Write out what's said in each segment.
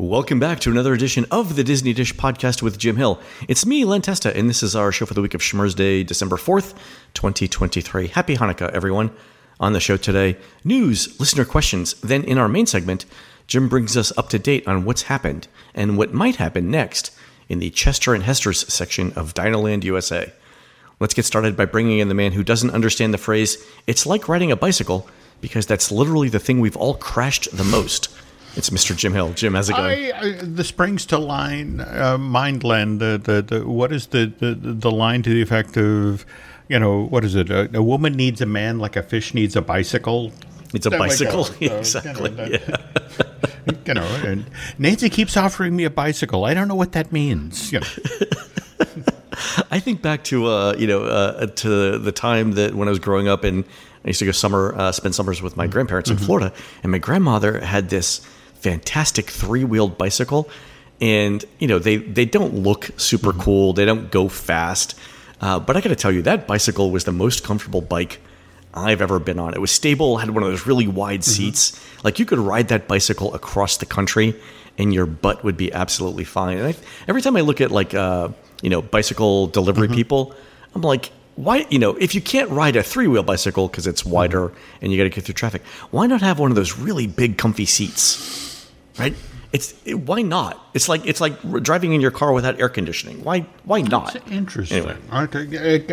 Welcome back to another edition of the Disney Dish podcast with Jim Hill. It's me, Len Testa, and this is our show for the week of Schmurz Day, December 4th, 2023. Happy Hanukkah, everyone. On the show today, news, listener questions. Then in our main segment, Jim brings us up to date on what's happened and what might happen next in the Chester and Hester's section of Dinoland USA. Let's get started by bringing in the man who doesn't understand the phrase, it's like riding a bicycle, because that's literally the thing we've all crashed the most. It's Mr. Jim Hill. Jim, how's it going? I, I, the springs to line uh, Mindland. The, the, the what is the, the the line to the effect of, you know, what is it? A, a woman needs a man like a fish needs a bicycle. It's a we bicycle. So, exactly. You know, yeah. you know, and Nancy keeps offering me a bicycle. I don't know what that means. You know. I think back to uh, you know uh, to the time that when I was growing up and I used to go summer uh, spend summers with my grandparents in Florida, and my grandmother had this fantastic three wheeled bicycle, and you know they they don't look super cool, they don't go fast, uh, but I got to tell you that bicycle was the most comfortable bike. I've ever been on. It was stable, had one of those really wide seats. Like you could ride that bicycle across the country and your butt would be absolutely fine. And I, every time I look at like uh, you know bicycle delivery people, I'm like, why? You know, if you can't ride a three wheel bicycle because it's wider and you got to get through traffic, why not have one of those really big, comfy seats? Right? It's it, why not? It's like it's like driving in your car without air conditioning. Why why not? It's interesting. Anyway. Uh,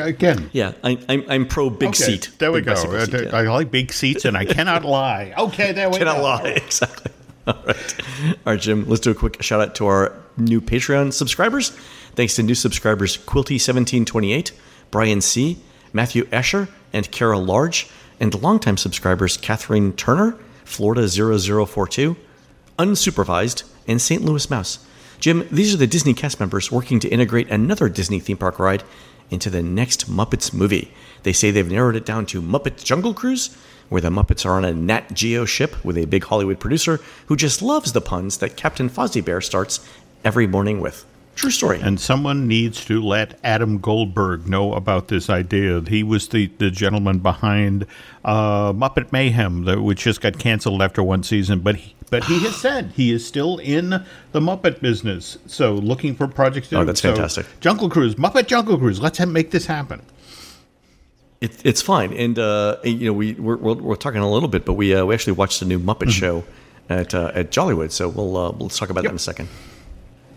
Again, Yeah, I, I'm I'm pro big okay, seat. There we go. Uh, seat, yeah. I like big seats, and I cannot lie. Okay, there we cannot go. lie. Exactly. All right. All right, Jim, let's do a quick shout out to our new Patreon subscribers. Thanks to new subscribers Quilty1728, Brian C., Matthew Escher, and Kara Large, and longtime subscribers Catherine Turner, Florida 0042, Unsupervised, and St. Louis Mouse. Jim, these are the Disney cast members working to integrate another Disney theme park ride into the next Muppets movie. They say they've narrowed it down to Muppet Jungle Cruise, where the Muppets are on a Nat Geo ship with a big Hollywood producer who just loves the puns that Captain Fozzie Bear starts every morning with. True story. And someone needs to let Adam Goldberg know about this idea. He was the, the gentleman behind uh, Muppet Mayhem, that, which just got canceled after one season. But he, but he has said he is still in the Muppet business. So looking for projects. To Oh, do. that's So fantastic. Jungle Cruise, Muppet Jungle Cruise. Let's make this happen. It, it's fine, and uh, you know we we're, we're, we're talking a little bit, but we uh, we actually watched the new Muppet show at uh, at Jollywood, so we'll uh, let's talk about that in a second.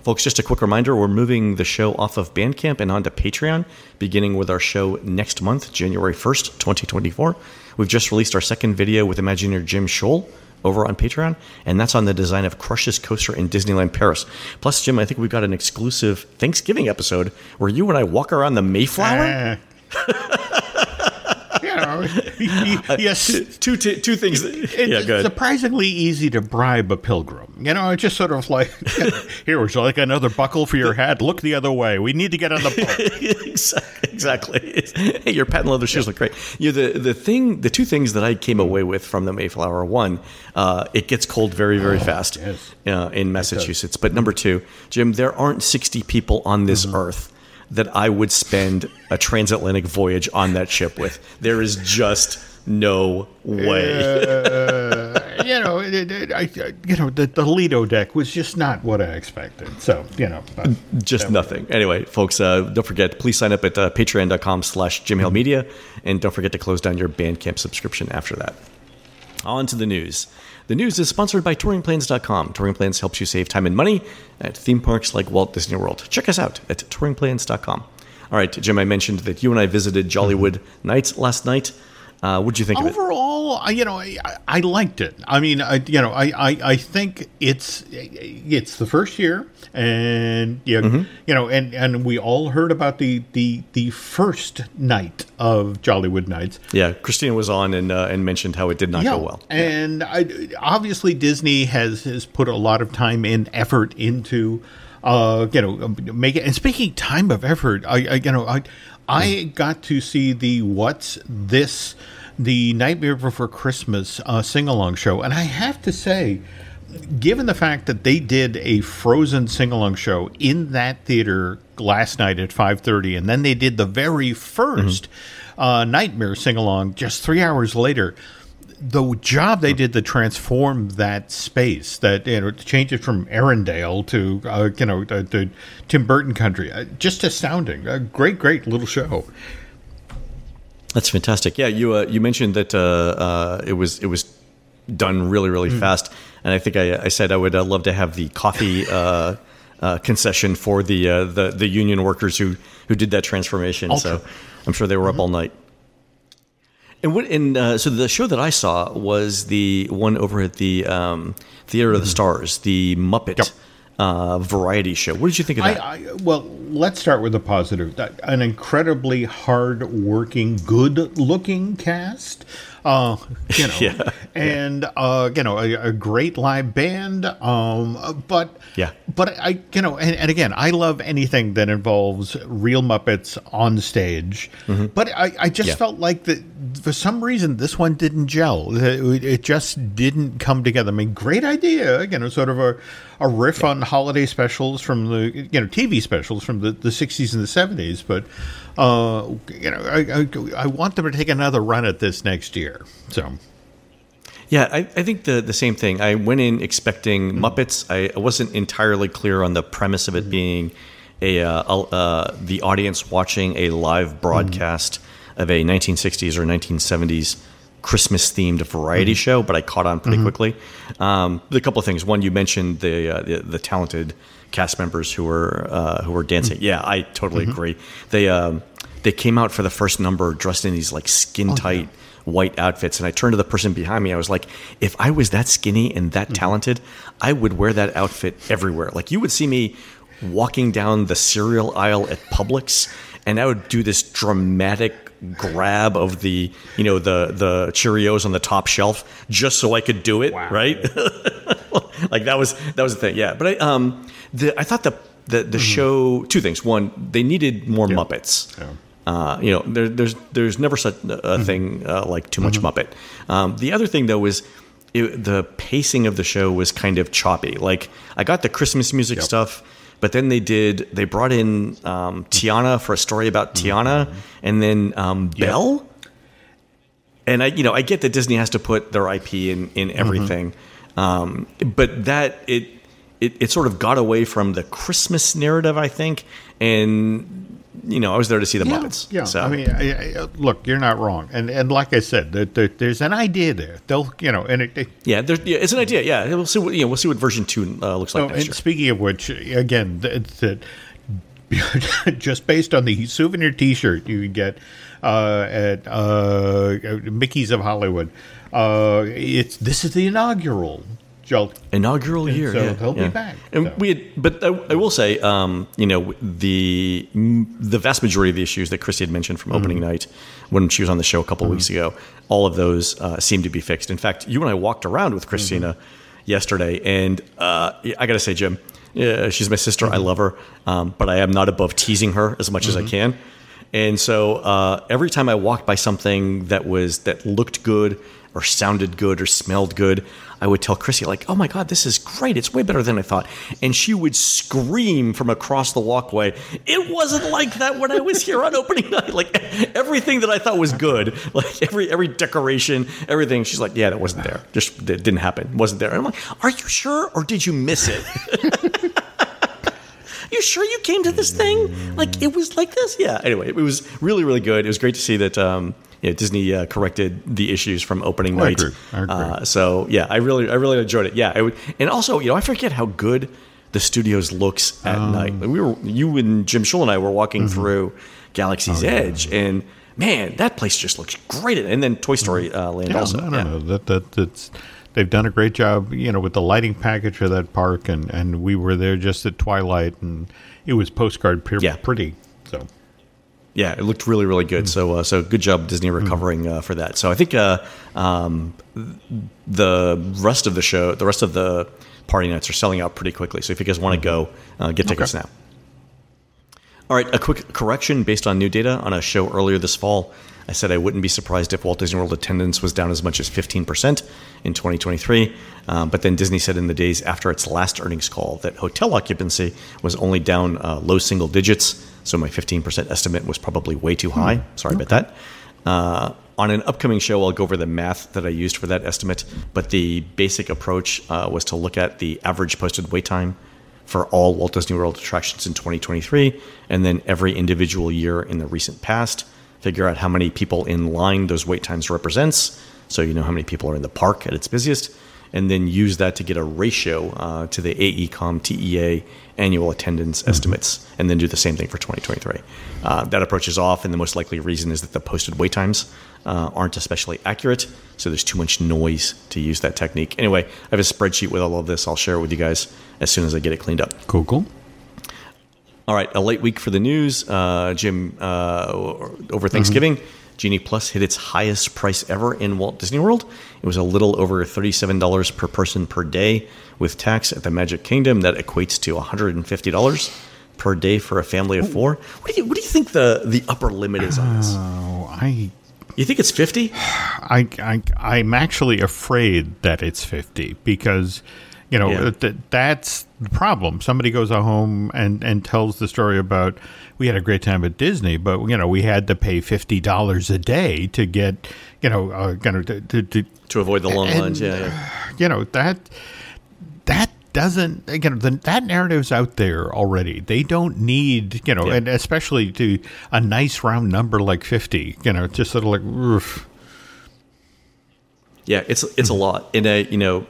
Folks, just a quick reminder: we're moving the show off of Bandcamp and onto Patreon, beginning with our show next month, January first, twenty twenty four. We've just released our second video with Imagineer Jim Shull over on Patreon, and that's on the design of Crush's coaster in Disneyland Paris. Plus, Jim, I think we've got an exclusive Thanksgiving episode where you and I walk around the Mayflower. Eh. you know, yes. two, two, two things. It's yeah, good. surprisingly easy to bribe a pilgrim. You know, it's just sort of like, here, would you like another buckle for your hat? Look the other way. We need to get on the boat. exactly. Hey, your patent leather shoes look great. You know, the the thing, the two things that I came away with from the Mayflower one, uh, it gets cold very very fast yes. uh, in Massachusetts. But number two, Jim, there aren't sixty people on this earth that I would spend a transatlantic voyage on that ship with. There is just no way. Uh, you know, it, it, I, you know, the, the Lido deck was just not what I expected. So, you know, just nothing. Anyway, folks, uh, don't forget, please sign up at uh, patreon.com slash Jim Hill Media, and don't forget to close down your Bandcamp subscription after that. On to the news. The news is sponsored by TouringPlans.com. Touring Plans helps you save time and money at theme parks like Walt Disney World. Check us out at TouringPlans.com. All right, Jim, I mentioned that you and I visited Jollywood mm-hmm. Nights last night. Uh, what do you think of it? overall, I- you know, I, I liked it. I mean, I, you know, I, I, I think it's it's the first year, and you know, Mm-hmm. you know, and, and we all heard about the, the the first night of Jollywood Nights. Yeah, Christina was on and uh, and mentioned how it did not go well. And I, obviously, Disney has has put a lot of time and effort into, uh, you know, make it. And speaking time of effort, I, I you know, I I got to see the what's this, the Nightmare Before Christmas uh, sing along show, and I have to say. Given the fact that they did a Frozen sing-along show in that theater last night at 5:30 and then they did the very 1st uh, Nightmare sing-along just 3 hours later the job they did to transform that space, that you know, to change it from Arendelle to uh, you know to, to Tim Burton country, uh, just astounding. A great, great little show. That's fantastic. Yeah, you uh, you mentioned that uh, uh, it was it was done really really Mm. fast, and I think I, I said I would uh, love to have the coffee uh, uh, concession for the uh, the the union workers who who did that transformation. Ultra. So I'm sure they were up all night. And what? And uh, so the show that I saw was the one over at the um, Theater of the Stars, the Muppet Yep. uh, variety show. What did you think of that? I, I, well, let's start with the positive. An incredibly hard-working, good-looking cast. Uh, you know, Yeah. and uh, you know, a, a great live band. Um, but Yeah. but I, you know, and, and again, I love anything that involves real Muppets on stage. But I, I just Mm-hmm. Yeah. felt like that for some reason this one didn't gel. It, it just didn't come together. I mean, great idea, you know, sort of a, a riff on holiday specials from the you know TV specials from the, the 60s and the 70s. But uh, you know, I, I, I want them to take another run at this next year. So. Yeah, I, I think the the same thing. I went in expecting Mm-hmm. Muppets. I, wasn't entirely clear on the premise of it Mm-hmm. being a, uh, uh, the audience watching a live broadcast of a 1960s or 1970s Christmas themed variety Mm-hmm. show. But I caught on pretty quickly. Um, a couple of things. One, you mentioned the uh, the, the talented cast members who were uh, who were dancing. Mm-hmm. Yeah, I totally agree. They um, they came out for the first number dressed in these like skin tight white outfits and I turned to the person behind me. I was like if I was that skinny and that talented I would wear that outfit everywhere. Like you would see me walking down the cereal aisle at Publix and I would do this dramatic grab of the you know the the Cheerios on the top shelf just so I could do it right? Like that was that was the thing. Yeah but I um the I thought the the, the show two things. One they needed more Muppets. Yeah. uh, you know, there, there's there's never such a thing uh, like too much Muppet. Um, the other thing though was it, the pacing of the show was kind of choppy. Like I got the Christmas music stuff, but then they did they brought in um, Tiana for a story about Tiana, and then um, Belle. And I, you know, I get that Disney has to put their IP in in everything, um, but that it, it it sort of got away from the Christmas narrative, I think, and you know, I was there to see the Muppets. Yeah, So, I mean, I, I, look, you're not wrong, and and like I said, there, there, there's an idea there. They'll, you know, and it. it yeah, there's, yeah, it's an idea. Yeah, we'll see. What, you know, we'll see what version two uh, looks like oh, next and year. speaking of which, again, th- that just based on the souvenir T-shirt you get uh, at uh, Mickey's of Hollywood, uh, it's this is the inaugural. Joel. Inaugural year. so yeah, they'll be back, And so. we, had, but I, I will say, um, you know, the the vast majority of the issues that Christy had mentioned from opening Mm-hmm. night when she was on the show a couple weeks ago, all of those uh, seem to be fixed. In fact, you and I walked around with Christina Mm-hmm. yesterday, and uh, I got to say, Jim, yeah, she's my sister. Mm-hmm. I love her, um, but I am not above teasing her as much as I can. And so uh, every time I walked by something that was that looked good or sounded good or smelled good, I would tell Chrissy like, "Oh my God, this is great! It's way better than I thought." And she would scream from across the walkway, "It wasn't like that when I was here on opening night! Like everything that I thought was good, like every every decoration, everything." She's like, "Yeah, that wasn't there. Just it didn't happen. wasn't there." And I'm like, "Are you sure, or did you miss it?" you sure you came to this thing like it was like this yeah anyway it was really really good it was great to see that um yeah, Disney uh, corrected the issues from opening I night. agree. I agree. Uh, so yeah, I really, I really enjoyed it. Yeah, it would, and also, you know, I forget how good the studios looks at Um, night. We were, you and Jim Shull and I were walking Mm-hmm. through Oh, Galaxy's Edge, and man, that place just looks great. And then Toy Story uh, Land Mm-hmm. Yeah, also. no, no, yeah. no. That, that that's they've done a great job, you know, with the lighting package of that park, and and we were there just at twilight, and it was postcard Yeah. pretty. Yeah, it looked really, really good. So, uh, so good job Disney recovering uh, for that. So, I think uh, um, the rest of the show, the rest of the party nights are selling out pretty quickly. So, if you guys want to go, uh, get tickets Okay. now. All right, a quick correction based on new data on a show earlier this fall. I said I wouldn't be surprised if Walt Disney World attendance was down as much as 15% in 2023. Um, but then Disney said in the days after its last earnings call that hotel occupancy was only down uh, low single digits. So my 15% estimate was probably way too high. Sorry about that. Uh, on an upcoming show, I'll go over the math that I used for that estimate. But the basic approach uh, was to look at the average posted wait time for all Walt Disney World attractions in 2023, and then every individual year in the recent past. Figure out how many people in line those wait times represents, so you know how many people are in the park at its busiest, and then use that to get a ratio uh, to the AECOM TEA annual attendance mm-hmm. estimates, and then do the same thing for 2023. Uh, that approach is off, and the most likely reason is that the posted wait times uh, aren't especially accurate, so there's too much noise to use that technique. Anyway, I have a spreadsheet with all of this. I'll share it with you guys as soon as I get it cleaned up. Cool, cool. All right, a late week for the news. Uh, Jim, uh, over Thanksgiving. Mm-hmm Genie Plus hit its highest price ever in Walt Disney World. It was a little over $37 per person per day with tax at the Magic Kingdom. That equates to $150 per day for a family of four. What do you, what do you think the, the upper limit is on this? Oh, I you think it's 50? I, I I'm actually afraid that it's 50 because you know yeah. th- that's the problem. Somebody goes home and and tells the story about we had a great time at Disney, but you know we had to pay fifty dollars a day to get you know uh, you know to, to, to, to avoid the long and, lines. Yeah, yeah, you know that that doesn't again the, that narrative's out there already. They don't need you know, yeah. and especially to a nice round number like fifty. You know, just sort of like. Oof. Yeah, it's it's a lot, and uh, you know,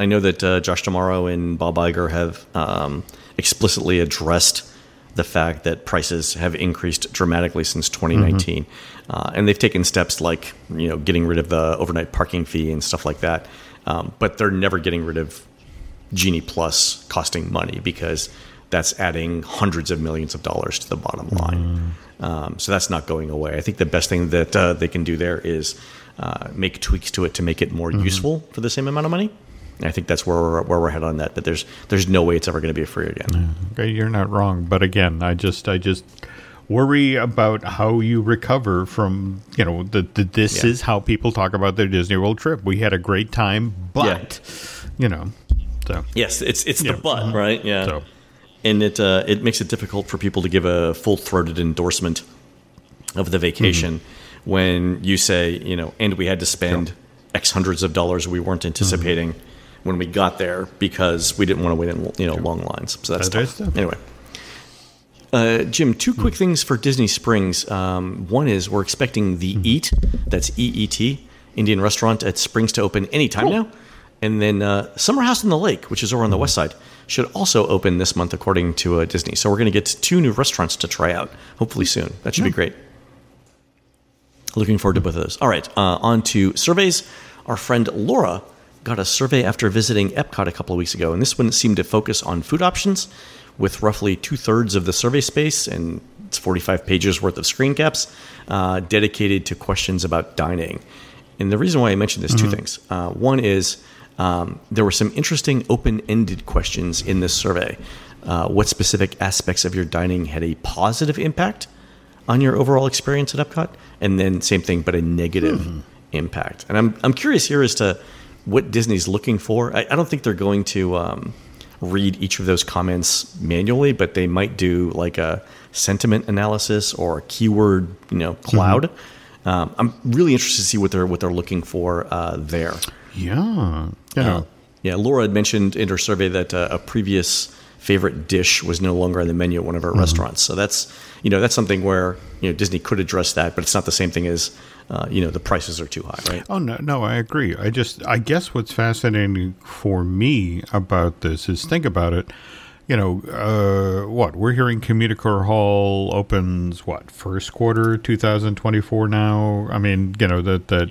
I know that uh, Josh D'Amaro and Bob Iger have um, explicitly addressed the fact that prices have increased dramatically since 2019, mm-hmm. uh, and they've taken steps like you know getting rid of the overnight parking fee and stuff like that. Um, but they're never getting rid of Genie Plus costing money because that's adding hundreds of millions of dollars to the bottom line. Mm. Um, so that's not going away. I think the best thing that uh, they can do there is uh, make tweaks to it to make it more mm-hmm. useful for the same amount of money. I think that's where we're, where we're headed on that. But there's there's no way it's ever going to be free again. Okay, you're not wrong. But again, I just I just worry about how you recover from you know the, the this yeah. is how people talk about their Disney World trip. We had a great time, but yeah. you know, so yes, it's it's the but mm-hmm. right, yeah, so. and it uh, it makes it difficult for people to give a full throated endorsement of the vacation mm-hmm. when you say you know, and we had to spend. X hundreds of dollars we weren't anticipating. Mm-hmm when we got there because we didn't want to wait in you know long lines. So that's that tough. Anyway. Uh, Jim, two quick things for Disney Springs. Um, one is we're expecting the mm-hmm. Eat, that's EET, Indian restaurant at Springs to open anytime cool. now. And then uh, Summer House on the Lake, which is over on the mm-hmm. west side, should also open this month, according to uh, Disney. So we're going to get two new restaurants to try out, hopefully soon. That should yeah. be great. Looking forward to both of those. All right, uh, on to surveys. Our friend Laura got a survey after visiting Epcot a couple of weeks ago, and this one seemed to focus on food options, with roughly two thirds of the survey space and it's 45 pages worth of screen caps uh, dedicated to questions about dining. And the reason why I mentioned this, mm-hmm. two things. Uh, one is um, there were some interesting open ended questions in this survey. Uh, what specific aspects of your dining had a positive impact on your overall experience at Epcot? And then, same thing, but a negative mm-hmm. impact. And I'm, I'm curious here as to what Disney's looking for. I, I don't think they're going to um, read each of those comments manually, but they might do like a sentiment analysis or a keyword, you know, cloud. Mm-hmm. Um, I'm really interested to see what they're what they're looking for uh, there. Yeah, yeah, uh, yeah. Laura had mentioned in her survey that uh, a previous favorite dish was no longer on the menu at one of our mm-hmm. restaurants. So that's you know that's something where you know Disney could address that, but it's not the same thing as uh, you know the prices are too high, right? Oh no, no, I agree. I just I guess what's fascinating for me about this is think about it. You know, uh, what we're hearing Communicore Hall opens what first quarter 2024 now. I mean, you know that that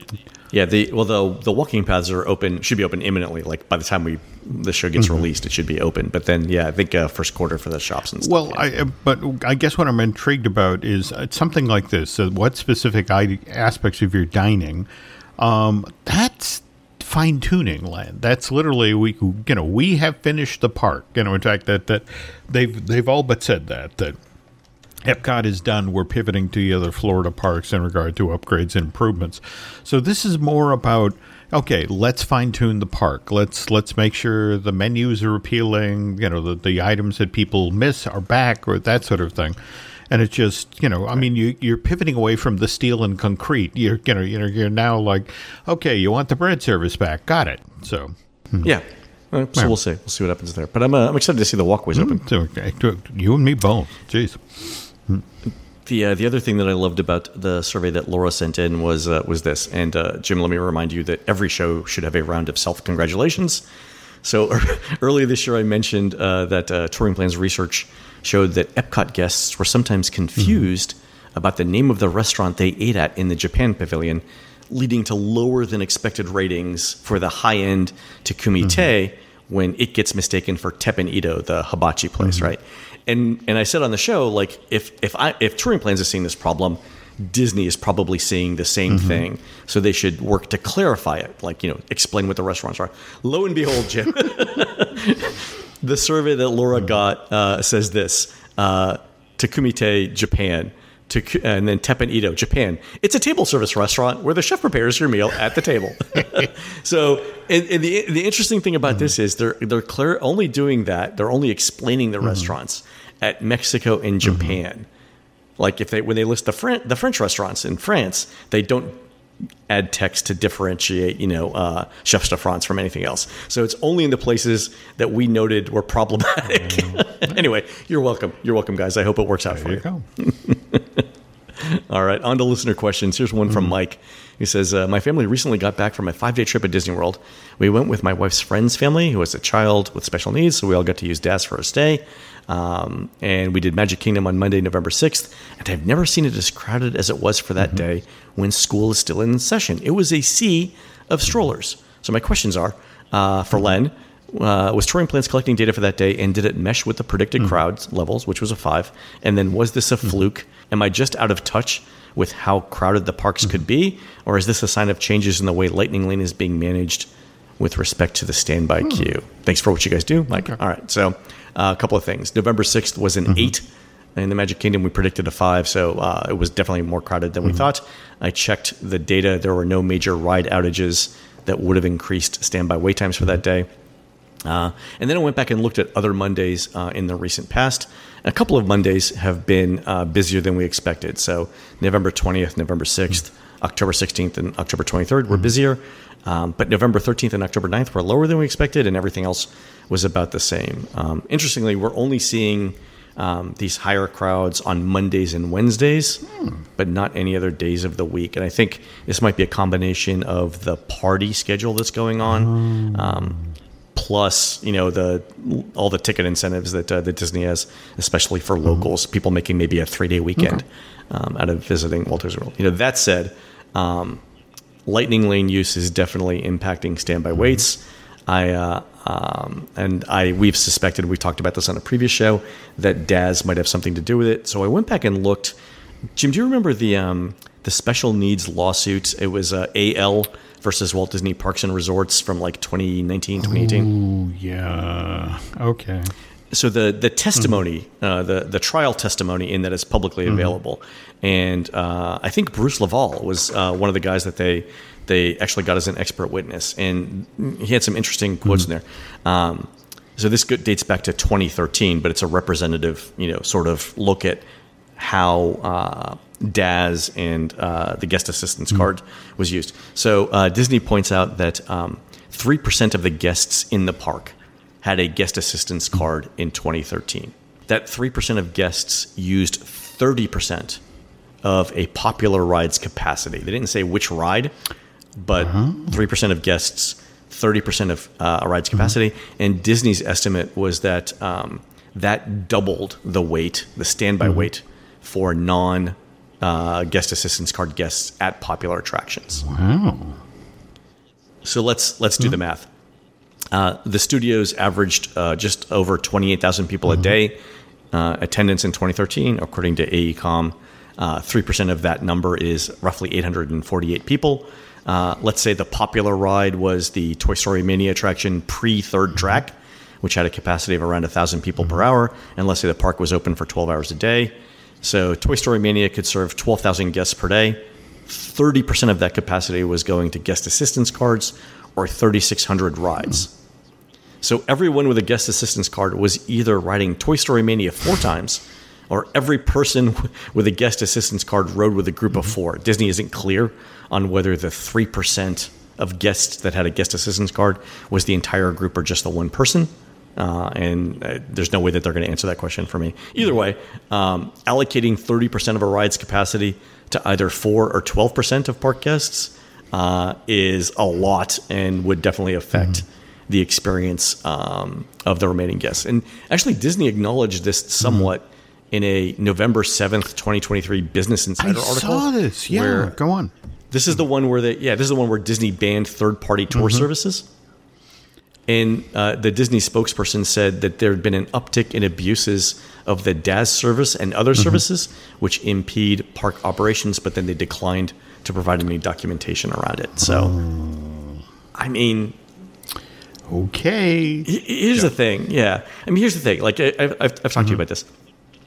yeah, the well the the walking paths are open should be open imminently. Like by the time we the show gets mm-hmm. released, it should be open. But then yeah, I think uh, first quarter for the shops and stuff. Well, yeah. I, uh, but I guess what I'm intrigued about is uh, something like this. So what specific aspects of your dining? Um, that's fine tuning land. That's literally we you know we have finished the park. You know, in fact that that they've they've all but said that that Epcot is done. We're pivoting to the other Florida parks in regard to upgrades and improvements. So this is more about okay, let's fine tune the park. Let's let's make sure the menus are appealing. You know, the, the items that people miss are back, or that sort of thing. And it's just you know I mean you you're pivoting away from the steel and concrete. You're you know you know you're now like okay, you want the bread service back, got it. So Yeah. Uh, so we'll see. We'll see what happens there. But I'm, uh, I'm excited to see the walkways open. so, okay, you and me both. Jeez. The uh, the other thing that I loved about the survey that Laura sent in was uh, was this. And uh, Jim, let me remind you that every show should have a round of self congratulations. So earlier this year, I mentioned uh, that uh, Touring Plans research showed that Epcot guests were sometimes confused mm-hmm. about the name of the restaurant they ate at in the Japan Pavilion, leading to lower than expected ratings for the high end Takumi mm-hmm. when it gets mistaken for Teppan Edo, the hibachi place, mm-hmm. right? and and I said on the show like if if I if touring plans is seeing this problem, Disney is probably seeing the same mm-hmm. thing. So they should work to clarify it, like you know, explain what the restaurants are. Lo and behold, Jim, the survey that Laura mm-hmm. got uh, says this: uh, Takumi-Tei, Japan. To, and then Teppan Edo, Japan. It's a table service restaurant where the chef prepares your meal at the table. so, and, and the the interesting thing about mm-hmm. this is they're they're clear only doing that. They're only explaining the mm-hmm. restaurants at Mexico and mm-hmm. Japan. Mm-hmm. Like if they when they list the French the French restaurants in France, they don't add text to differentiate, you know, uh, chefs de France from anything else. So it's only in the places that we noted were problematic. Mm-hmm. anyway, you're welcome. You're welcome, guys. I hope it works out there for you. you. All right, on to listener questions. Here's one mm-hmm. from Mike. He says, uh, My family recently got back from a five day trip at Disney World. We went with my wife's friend's family, who has a child with special needs, so we all got to use DAS for a stay. Um, and we did Magic Kingdom on Monday, November 6th. And I've never seen it as crowded as it was for that mm-hmm. day when school is still in session. It was a sea of strollers. So my questions are uh, for Len. Uh, was touring plans collecting data for that day and did it mesh with the predicted mm-hmm. crowd levels which was a five and then was this a mm-hmm. fluke am i just out of touch with how crowded the parks mm-hmm. could be or is this a sign of changes in the way lightning lane is being managed with respect to the standby hmm. queue thanks for what you guys do mike okay. all right so uh, a couple of things. November 6th was an mm-hmm. eight. In the Magic Kingdom, we predicted a five, so uh, it was definitely more crowded than mm-hmm. we thought. I checked the data. There were no major ride outages that would have increased standby wait times for that day. Uh, and then I went back and looked at other Mondays uh, in the recent past. A couple of Mondays have been uh, busier than we expected. So November 20th, November 6th, mm-hmm. October 16th, and October 23rd were mm-hmm. busier. Um, but November 13th and October 9th were lower than we expected, and everything else was about the same. Um, interestingly, we're only seeing um, these higher crowds on Mondays and Wednesdays, hmm. but not any other days of the week. And I think this might be a combination of the party schedule that's going on. Um, plus, you know, the all the ticket incentives that uh, that Disney has, especially for hmm. locals, mm-hmm. people making maybe a three day weekend okay. Um, out of visiting Walt Disney World. You know, that said, um, Lightning Lane use is definitely impacting standby mm-hmm. waits. I uh, um, and I we've suspected we talked about this on a previous show that DAS might have something to do with it. So I went back and looked. Jim, do you remember the um, the special needs lawsuit? It was uh, AL versus Walt Disney Parks and Resorts from like 2019, 2018. Oh yeah, okay. So the the testimony, mm-hmm. uh, the the trial testimony in that is publicly mm-hmm. available, and uh, I think Bruce Laval was uh, one of the guys that they they actually got as an expert witness, and he had some interesting quotes mm-hmm. in there. Um, so this dates back to 2013, but it's a representative, you know, sort of look at how DAS and uh, the guest assistance card was used. So uh, Disney points out that um, three um, percent of the guests in the park had a guest assistance card in 2013. That three percent of guests used 30 percent of a popular ride's capacity. They didn't say which ride, but uh-huh. 3% of guests, 30% of uh, a ride's capacity. Mm-hmm. And Disney's estimate was that um, that doubled the wait, the standby mm-hmm. wait for non uh, guest assistance card guests at popular attractions. Wow. So let's let's do mm-hmm. the math. Uh, the studios averaged uh, just over 28,000 people a mm-hmm. day uh, attendance in 2013, according to AECOM. Uh, three percent of that number is roughly 848 people. Uh, let's say the popular ride was the Toy Story Mania attraction pre third track, which had a capacity of around 1,000 people per hour. And let's say the park was open for 12 hours a day. So Toy Story Mania could serve 12,000 guests per day. 30% of that capacity was going to guest assistance cards or 3,600 rides. So everyone with a guest assistance card was either riding Toy Story Mania four times or every person with a guest assistance card rode with a group of mm-hmm. four. Disney isn't clear on whether the 3% of guests that had a guest assistance card was the entire group or just the one person. Uh, and uh, there's no way that they're going to answer that question for me. Either way, um, allocating 30% of a ride's capacity to either 4 or 12% of park guests uh, is a lot and would definitely affect mm-hmm. the experience um, of the remaining guests. And actually, Disney acknowledged this somewhat mm-hmm. in a November 7th, 2023 Business Insider I article. I saw this. Yeah, go on. This is the one where they, yeah, this is the one where Disney banned third party tour mm-hmm. services. And uh, the Disney spokesperson said that there had been an uptick in abuses of the DAS service and other mm-hmm. services, which impede park operations, but then they declined to provide any documentation around it. So, oh. I mean, okay. Here's yeah. the thing. Yeah. I mean, here's the thing. Like, I, have I've talked mm-hmm. to you mm-hmm. about this.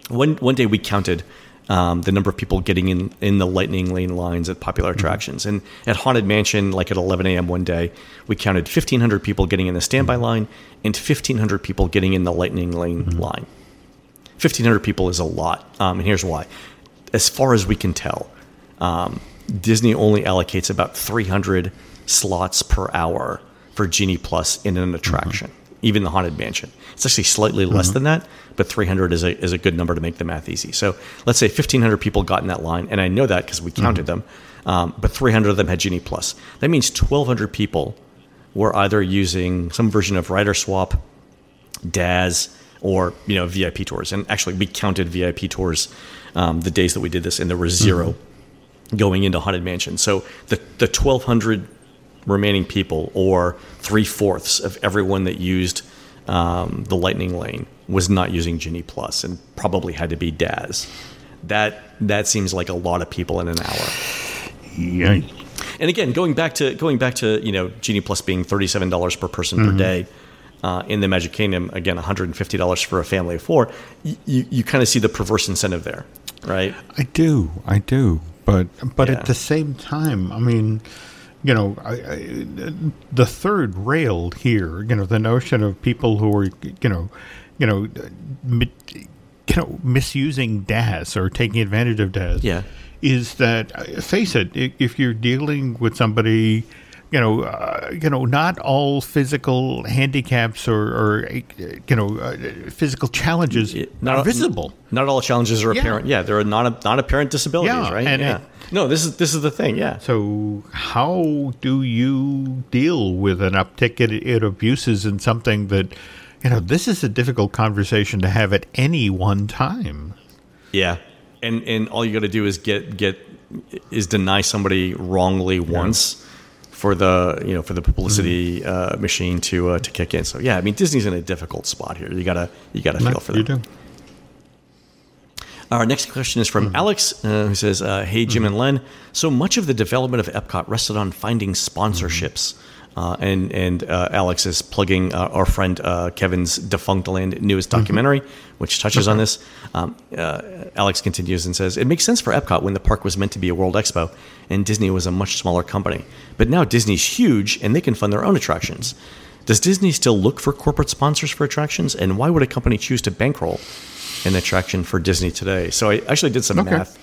One, one day we counted um, the number of people getting in, in the lightning lane lines at popular mm-hmm. attractions. And at Haunted Mansion, like at 11 a.m. one day, we counted 1,500 people getting in the standby mm-hmm. line and 1,500 people getting in the lightning lane mm-hmm. line. 1,500 people is a lot. Um, and here's why. As far as we can tell, um, Disney only allocates about 300 slots per hour for Genie Plus in an attraction, mm-hmm. even the Haunted Mansion. It's actually slightly less mm-hmm. than that, but 300 is a, is a good number to make the math easy. So let's say 1,500 people got in that line, and I know that because we counted mm-hmm. them, um, but 300 of them had Genie Plus. That means 1,200 people were either using some version of Rider Swap, DAS, or you know VIP tours. And actually, we counted VIP tours um, the days that we did this, and there were 0 mm-hmm. going into Haunted Mansion. So the the 1,200 remaining people, or three fourths of everyone that used um, the Lightning Lane was not using Genie Plus and probably had to be DAS. That that seems like a lot of people in an hour. Yeah. And again, going back to going back to you know Genie Plus being thirty seven dollars per person mm-hmm. per day. Uh, in the Magic Kingdom, again, $150 for a family of four. You, you, you kind of see the perverse incentive there, right? I do, I do, but but yeah. at the same time, I mean, you know, I, I, the third rail here, you know, the notion of people who are, you know, you know, mi- you know, misusing DAS or taking advantage of DAS, yeah. is that face it, if you're dealing with somebody, you know, uh, you know, not all physical handicaps or, or you know, uh, physical challenges not are visible. Not all challenges are apparent. Yeah, there are not non apparent disabilities, yeah, right? And, yeah. No, this is this is the thing. Yeah. So how do you deal with an uptick in, in abuses and something that you know this is a difficult conversation to have at any one time. Yeah, and and all you got to do is get get is deny somebody wrongly yeah. once for the you know for the publicity mm-hmm. uh, machine to uh, to kick in. So yeah, I mean Disney's in a difficult spot here. You gotta you gotta feel for them. You do. Our next question is from mm-hmm. Alex, uh, who says, uh, "Hey Jim mm-hmm. and Len, so much of the development of Epcot rested on finding sponsorships." Mm-hmm. Uh, and and uh, Alex is plugging uh, our friend uh, Kevin's Defunctland newest mm-hmm. documentary, mm-hmm. which touches on this. Um, uh, Alex continues and says, "It makes sense for Epcot when the park was meant to be a World Expo, and Disney was a much smaller company. But now Disney's huge, and they can fund their own attractions. Does Disney still look for corporate sponsors for attractions, and why would a company choose to bankroll an attraction for Disney today?" So I actually did some okay. math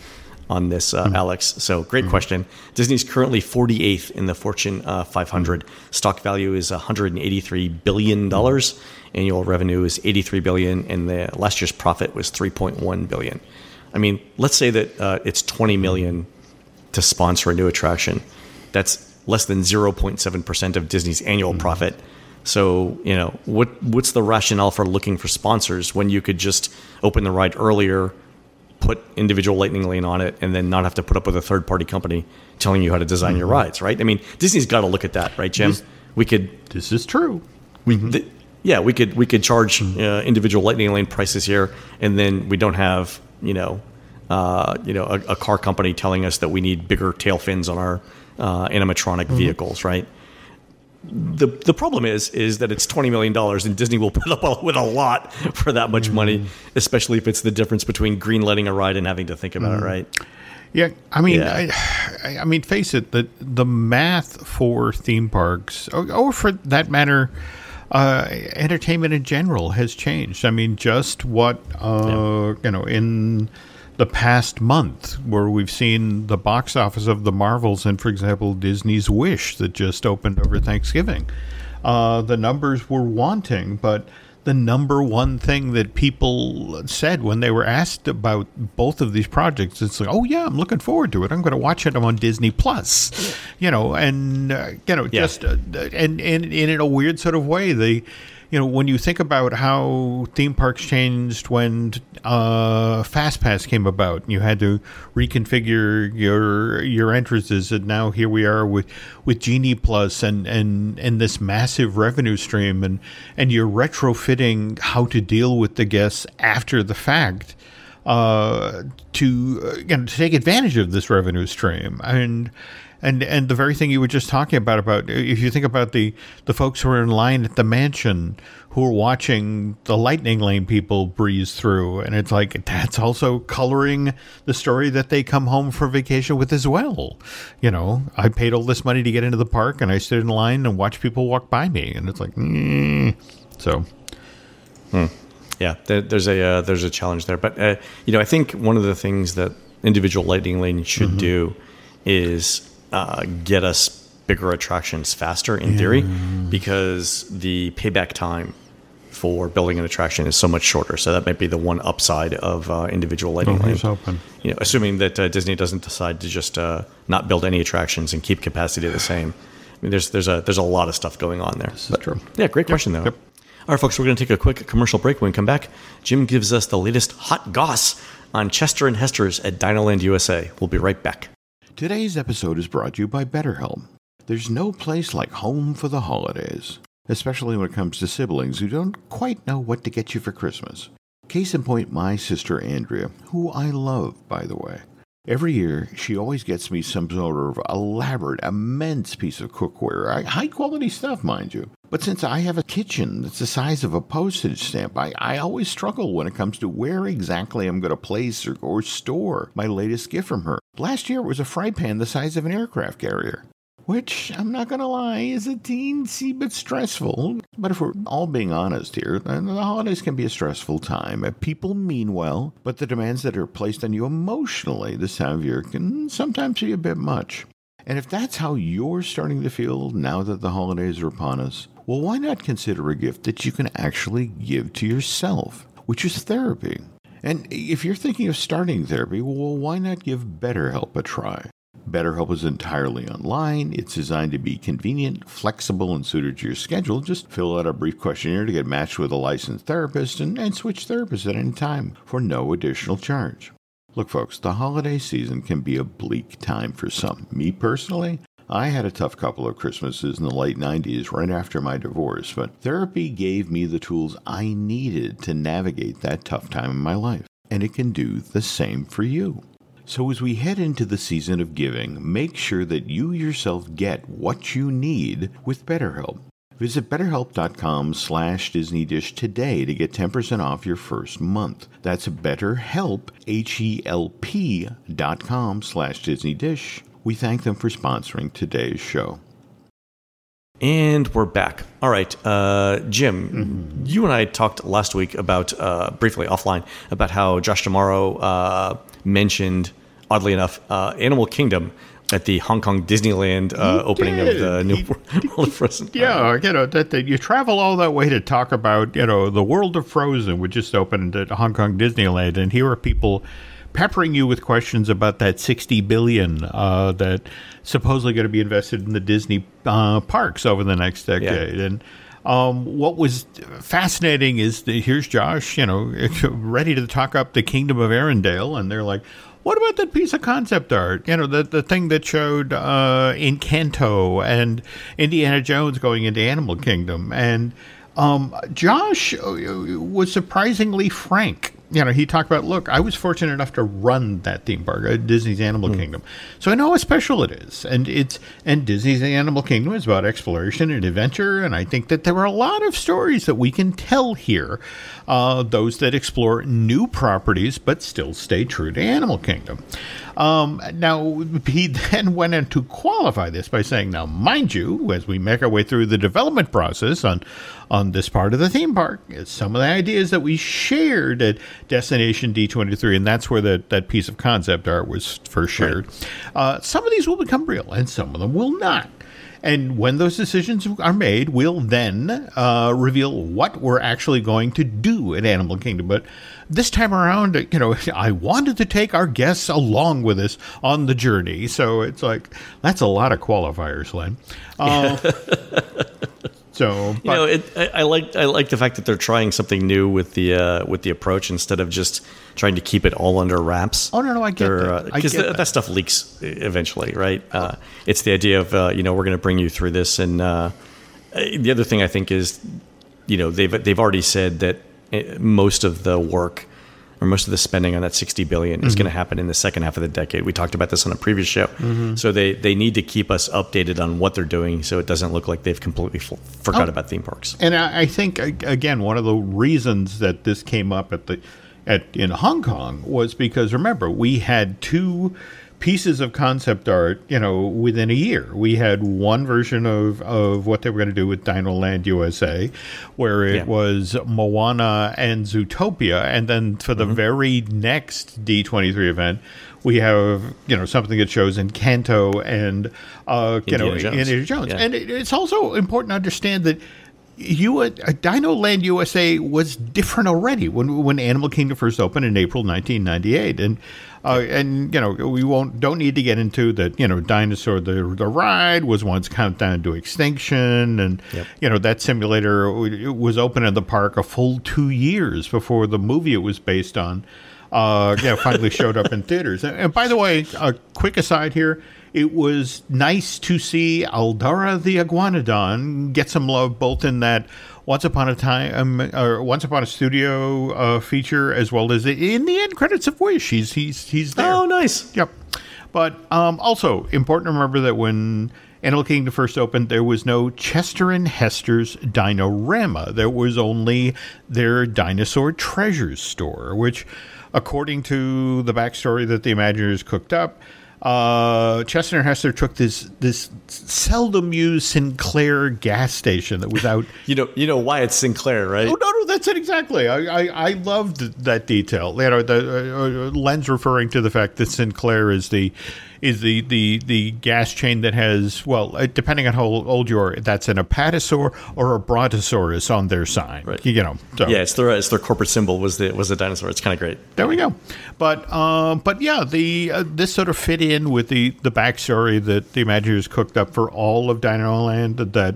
on this, uh, mm-hmm. Alex. So great mm-hmm. question. Disney's currently 48th in the Fortune uh, 500. Stock value is 183 billion dollars. Mm-hmm. Annual revenue is 83 billion, and the last year's profit was 3.1 billion. I mean, let's say that uh, it's 20 million to sponsor a new attraction. That's less than 0.7 percent of Disney's annual mm-hmm. profit. So, you know, what what's the rationale for looking for sponsors when you could just open the ride earlier, put individual Lightning Lane on it and then not have to put up with a third party company telling you how to design mm-hmm. your rides, right? I mean, Disney's got to look at that, right, Jim? This, we could. This is true. We, mm-hmm. th- yeah, we could we could charge mm-hmm. uh, individual Lightning Lane prices here, and then we don't have you know, uh, you know, a, a, car company telling us that we need bigger tail fins on our uh, animatronic mm-hmm. vehicles, right? The the problem is is that it's twenty million dollars, and Disney will put up with a lot for that much mm-hmm. money, especially if it's the difference between green letting a ride and having to think about mm-hmm. it, right? Yeah, I mean, yeah. I, I, mean, face it, the the math for theme parks, or, or for that matter, uh, entertainment in general has changed. I mean, just what uh, you know in the past month, where we've seen the box office of the Marvels and, for example, Disney's Wish that just opened over Thanksgiving. Uh, the numbers were wanting, but the number one thing that people said when they were asked about both of these projects it's like oh yeah i'm looking forward to it i'm going to watch it I'm on disney plus you know and uh, you know yeah. just uh, and, and, and in a weird sort of way they you know, when you think about how theme parks changed when uh, FastPass came about, you had to reconfigure your your entrances, and now here we are with with Genie Plus and and and this massive revenue stream, and and you're retrofitting how to deal with the guests after the fact uh, to you know, to take advantage of this revenue stream. And and and the very thing you were just talking about about if you think about the the folks who are in line at the mansion who are watching the lightning lane people breeze through and it's like that's also coloring the story that they come home for vacation with as well you know i paid all this money to get into the park and i stood in line and watch people walk by me and it's like mm. so hmm. yeah there, there's a uh, there's a challenge there but uh, you know i think one of the things that individual lightning lane should mm-hmm. do is uh, get us bigger attractions faster in yeah. theory because the payback time for building an attraction is so much shorter. So that might be the one upside of uh, individual lighting. Oh, open. You know, assuming that uh, Disney doesn't decide to just uh, not build any attractions and keep capacity the same. I mean, there's there's a there's a lot of stuff going on there. This is true. Yeah, great question though. Yep. All right, folks, we're going to take a quick commercial break. When we come back, Jim gives us the latest hot goss on Chester and Hester's at Dinoland USA. We'll be right back. Today's episode is brought to you by BetterHelp. There's no place like home for the holidays, especially when it comes to siblings who don't quite know what to get you for Christmas. Case in point, my sister Andrea, who I love, by the way. Every year, she always gets me some sort of elaborate, immense piece of cookware. High quality stuff, mind you. But since I have a kitchen that's the size of a postage stamp, I, I always struggle when it comes to where exactly I'm going to place or, or store my latest gift from her. Last year, it was a fry pan the size of an aircraft carrier which I'm not going to lie is a teensy bit stressful. But if we're all being honest here, the holidays can be a stressful time. Uh, people mean well, but the demands that are placed on you emotionally this time of year can sometimes be a bit much. And if that's how you're starting to feel now that the holidays are upon us, well, why not consider a gift that you can actually give to yourself, which is therapy? And if you're thinking of starting therapy, well, why not give BetterHelp a try? BetterHelp is entirely online. It's designed to be convenient, flexible, and suited to your schedule. Just fill out a brief questionnaire to get matched with a licensed therapist and, and switch therapists at any time for no additional charge. Look, folks, the holiday season can be a bleak time for some. Me personally, I had a tough couple of Christmases in the late 90s right after my divorce, but therapy gave me the tools I needed to navigate that tough time in my life. And it can do the same for you. So, as we head into the season of giving, make sure that you yourself get what you need with BetterHelp. Visit betterhelp.com slash disneydish today to get 10% off your first month. That's betterhelp, H-E-L-P dot com slash disneydish. We thank them for sponsoring today's show. And we're back. All right, uh, Jim, mm-hmm. you and I talked last week about, uh, briefly offline, about how Josh D'Amaro uh, mentioned oddly enough, uh, Animal Kingdom at the Hong Kong Disneyland uh, opening did. of the new he, World of Frozen. Yeah, you know that, that, you travel all that way to talk about you know the World of Frozen, which just opened at Hong Kong Disneyland, and here are people peppering you with questions about that 60 billion uh, that supposedly going to be invested in the Disney uh, parks over the next decade, yeah. and. Um, what was fascinating is that here's Josh, you know, ready to talk up the Kingdom of Arendelle, and they're like, what about that piece of concept art? You know, the the thing that showed uh, Encanto and Indiana Jones going into Animal Kingdom, and um, Josh uh, was surprisingly frank you know, he talked about, look, I was fortunate enough to run that theme park, uh, Disney's Animal Kingdom, so I know how special it is, and it's and Disney's Animal Kingdom is about exploration and adventure, and I think that there are a lot of stories that we can tell here, uh, those that explore new properties but still stay true to Animal Kingdom. Um, now, he then went in to qualify this by saying, now, mind you, as we make our way through the development process on, on this part of the theme park, some of the ideas that we shared at Destination D23, and that's where that, that piece of concept art was first shared, right. uh, some of these will become real and some of them will not. And when those decisions are made, we'll then uh, reveal what we're actually going to do at Animal Kingdom. But this time around, you know, I wanted to take our guests along with us on the journey. So it's like, that's a lot of qualifiers, Len. Uh, so, but, you know, it, I, I, like I like the fact that they're trying something new with the uh, with the approach instead of just trying to keep it all under wraps. Oh no, no, I get that because uh, that. that. stuff leaks eventually, right? Uh, it's the idea of uh, you know we're going to bring you through this, and uh, the other thing I think is, you know, they've they've already said that most of the work or most of the spending on that 60 billion mm-hmm. is going to happen in the second half of the decade. We talked about this on a previous show. Mm-hmm. So they, they need to keep us updated on what they're doing so it doesn't look like they've completely f- forgot oh. about theme parks. And I, I think again one of the reasons that this came up at the at in Hong Kong was because remember we had two pieces of concept art, you know, within a year. We had one version of, of what they were going to do with Dino Land USA, where it yeah. was Moana and Zootopia. And then for the mm-hmm. very next D23 event, we have, you know, something that shows Encanto and, uh, you know, Jones. Indiana Jones. Yeah. And it, it's also important to understand that you uh, Dino Land USA was different already when when Animal Kingdom first opened in April 1998, and uh, and you know we won't don't need to get into that. You know, dinosaur the the ride was once countdown to extinction, and yep. you know that simulator was open in the park a full two years before the movie it was based on. Uh, finally showed up in theaters. And, and by the way, a quick aside here. It was nice to see Aladar the Iguanodon get some love both in that once Upon a Time, um, or Once Upon a Studio uh, feature, as well as in the end credits of Wish. He's he's he's there. Oh, nice. Yep. But um, also important to remember that when Animal Kingdom first opened, there was no Chester and Hester's Dinorama. There was only their Dinosaur Treasures store, which, according to the backstory that the Imagineers cooked up, uh, Chester and Hester took this this seldom used Sinclair gas station that was out. you know, you know why it's Sinclair, right? Oh no, no, that's it exactly. I I, I loved that detail. You know, the uh, uh Len's referring to the fact that Sinclair is the is the, the, the gas chain that has, well, uh, depending on how old you are, that's an apatosaur or a brontosaurus on their sign. Right. You know. So. Yeah, it's their, it's their corporate symbol was the was a dinosaur. It's kind of great. There we go. But um, but yeah, the uh, this sort of fit in with the the backstory that the Imagineers cooked up for all of Dino Land that.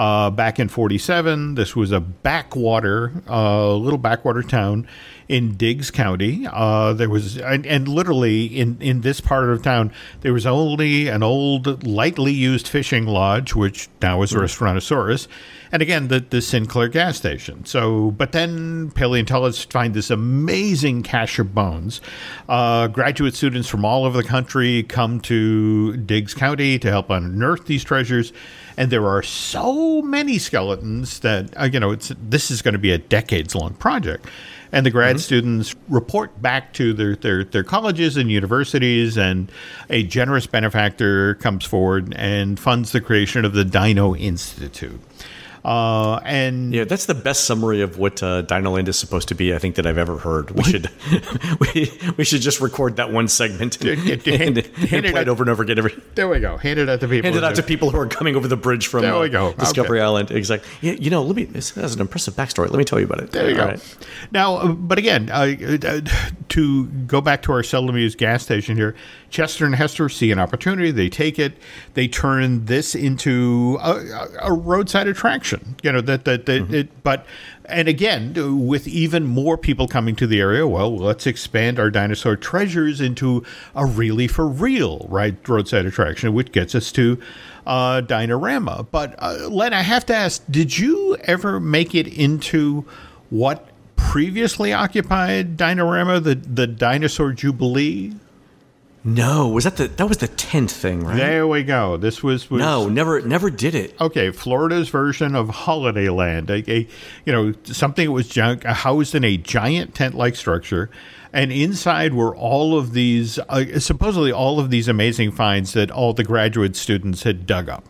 Uh, back in 47, this was a backwater, uh, little backwater town in Diggs County. Uh, there was, and, and, literally in, in this part of town, there was only an old, lightly used fishing lodge, which now is a Restaurantosaurus, and again, the, the Sinclair gas station. So, but then paleontologists find this amazing cache of bones. Uh, graduate students from all over the country come to Diggs County to help unearth these treasures and there are so many skeletons that uh, you know it's this is going to be a decades long project and the grad mm-hmm. students report back to their, their, their colleges and universities, and a generous benefactor comes forward and funds the creation of the Dino Institute. Uh, and yeah, that's the best summary of what uh, Dinoland is supposed to be. I think that I've ever heard. We should we, we should just record that one segment and, and, and, and play it, over and over again. Every, there we go. Hand it out to people. Hand it out to people who are coming over the bridge from there we go. Uh, Discovery okay. Island. Exactly. Yeah, you know, let me. This has an impressive backstory. Let me tell you about it. There you All go. Right. Now, uh, but again, uh, uh, to go back to our seldom used gas station here, Chester and Hester see an opportunity. They take it. They turn this into a, a roadside attraction. You know that that, that mm-hmm. it, but and again with even more people coming to the area. Well, let's expand our dinosaur treasures into a really for real right roadside attraction, which gets us to uh, Dinorama. But uh, Len, I have to ask: Did you ever make it into what previously occupied Dinorama, the the Dinosaur Jubilee? No, was that the that was the tenth thing, right? There we go. This was, was no, never never did it. Okay, Florida's version of Holidayland, a, a you know something that was gi- housed in a giant tent-like structure, and inside were all of these uh, supposedly all of these amazing finds that all the graduate students had dug up.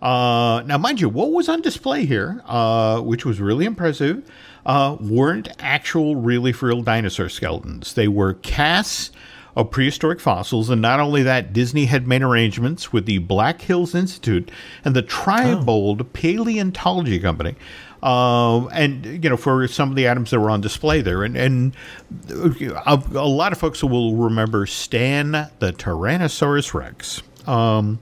Uh, now, mind you, what was on display here, uh, which was really impressive, uh, weren't actual, really for real dinosaur skeletons. They were casts of prehistoric fossils. And not only that, Disney had made arrangements with the Black Hills Institute and the Triebold Paleontology Company. Uh, and you know, for some of the items that were on display there, and and a, a lot of folks will remember Stan the Tyrannosaurus Rex. Um,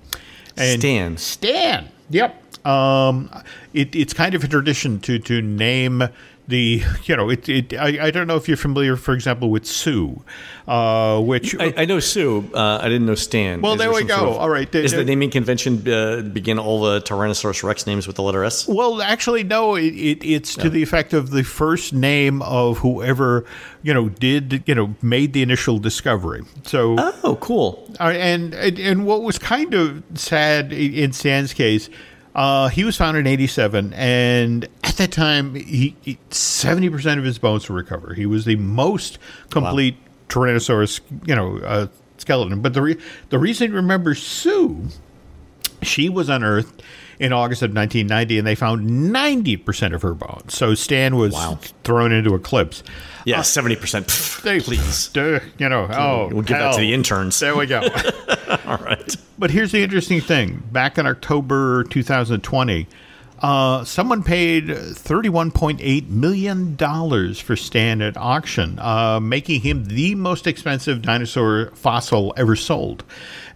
and Stan. Stan. Yep. Um, it, it's kind of a tradition to to name the you know it, it I, I don't know if you're familiar for example with Sue uh, which I, I know Sue. Uh, I didn't know Stan. Well, Is there we go. sort of- All right. Is the naming convention uh, begin all the Tyrannosaurus Rex names with the letter S? well actually no it, it, it's to the effect of the first name of whoever you know did you know made the initial discovery so Oh, cool. Uh, and, and and what was kind of sad in Stan's case, uh, he was found in '87, and at that time, he seventy percent of his bones were recovered. He was the most complete Tyrannosaurus, you know, uh, skeleton. But the re- the reason he remembers Sue, she was unearthed in August of 1990, and they found 90% of her bones. So Stan was Wow. thrown into eclipse. Yeah, seventy percent. They, Please. uh, you know, oh, We'll give that to the interns. There we go. All right. But here's the interesting thing. Back in October 2020, uh, someone paid $31.8 million for Stan at auction, uh, making him the most expensive dinosaur fossil ever sold.